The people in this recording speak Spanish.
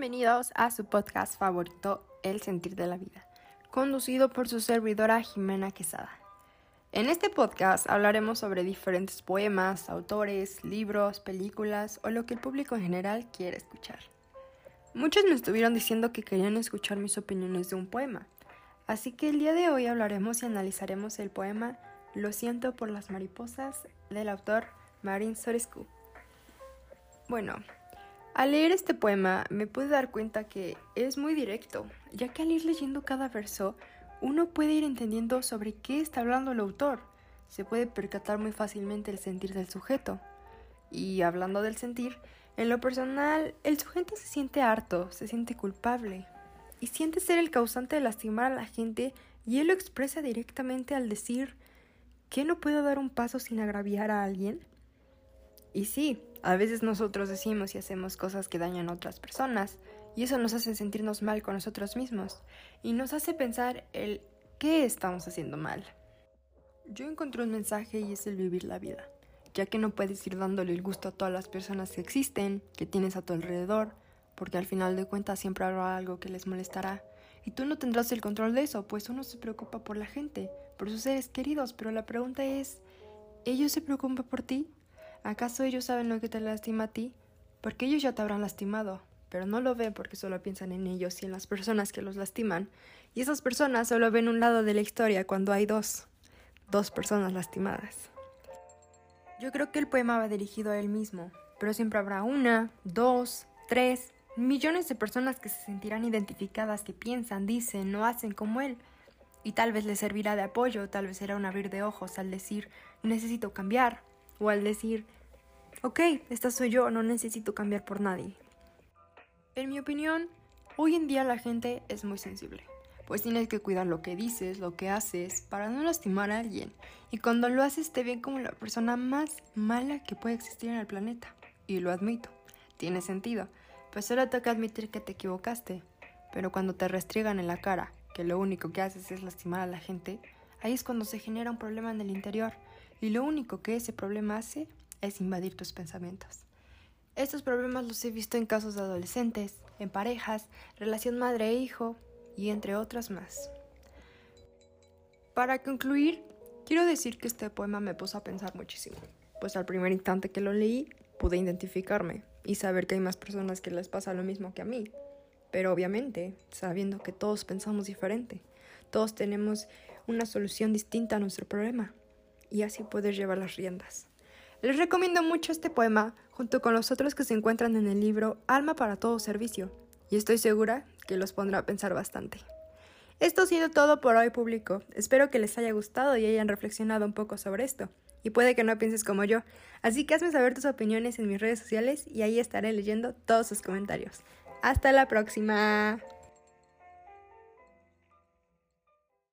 Bienvenidos a su podcast favorito, El Sentir de la Vida, conducido por su servidora Jimena Quesada. En este podcast hablaremos sobre diferentes poemas, autores, libros, películas o lo que el público en general quiere escuchar. Muchos me estuvieron diciendo que querían escuchar mis opiniones de un poema, así que el día de hoy hablaremos y analizaremos el poema Lo siento por las mariposas del autor Marin Sorescu. Bueno, al leer este poema me pude dar cuenta que es muy directo, ya que al ir leyendo cada verso uno puede ir entendiendo sobre qué está hablando el autor. Se puede percatar muy fácilmente el sentir del sujeto. Y hablando del sentir, en lo personal, el sujeto se siente harto, se siente culpable y siente ser el causante de lastimar a la gente y él lo expresa directamente al decir que no puedo dar un paso sin agraviar a alguien. Y sí, a veces nosotros decimos y hacemos cosas que dañan a otras personas, y eso nos hace sentirnos mal con nosotros mismos, y nos hace pensar el qué estamos haciendo mal. Yo encontré un mensaje y es el vivir la vida, ya que no puedes ir dándole el gusto a todas las personas que existen, que tienes a tu alrededor, porque al final de cuentas siempre habrá algo que les molestará, y tú no tendrás el control de eso, pues uno se preocupa por la gente, por sus seres queridos, pero la pregunta es, ¿ellos se preocupan por ti? ¿Acaso ellos saben lo que te lastima a ti? Porque ellos ya te habrán lastimado, pero no lo ven porque solo piensan en ellos y en las personas que los lastiman. Y esas personas solo ven un lado de la historia cuando hay dos, dos personas lastimadas. Yo creo que el poema va dirigido a él mismo, pero siempre habrá una, dos, tres, millones de personas que se sentirán identificadas, que piensan, dicen, no hacen como él. Y tal vez les servirá de apoyo, tal vez será un abrir de ojos al decir, necesito cambiar, o al decir, ok, esta soy yo, no necesito cambiar por nadie. En mi opinión, hoy en día la gente es muy sensible, pues tienes que cuidar lo que dices, lo que haces, para no lastimar a alguien, y cuando lo haces te ven como la persona más mala que puede existir en el planeta, y lo admito, tiene sentido, pues solo toca admitir que te equivocaste, pero cuando te restriegan en la cara que lo único que haces es lastimar a la gente, ahí es cuando se genera un problema en el interior, y lo único que ese problema hace es invadir tus pensamientos. Estos problemas los he visto en casos de adolescentes, en parejas, relación madre-hijo y entre otras más. Para concluir, quiero decir que este poema me puso a pensar muchísimo, pues al primer instante que lo leí pude identificarme y saber que hay más personas que les pasa lo mismo que a mí, pero obviamente sabiendo que todos pensamos diferente, todos tenemos una solución distinta a nuestro problema y así poder llevar las riendas. Les recomiendo mucho este poema junto con los otros que se encuentran en el libro Alma para todo servicio y estoy segura que los pondrá a pensar bastante. Esto ha sido todo por hoy público. Espero que les haya gustado y hayan reflexionado un poco sobre esto. Y puede que no pienses como yo. Así que hazme saber tus opiniones en mis redes sociales y ahí estaré leyendo todos sus comentarios. Hasta la próxima.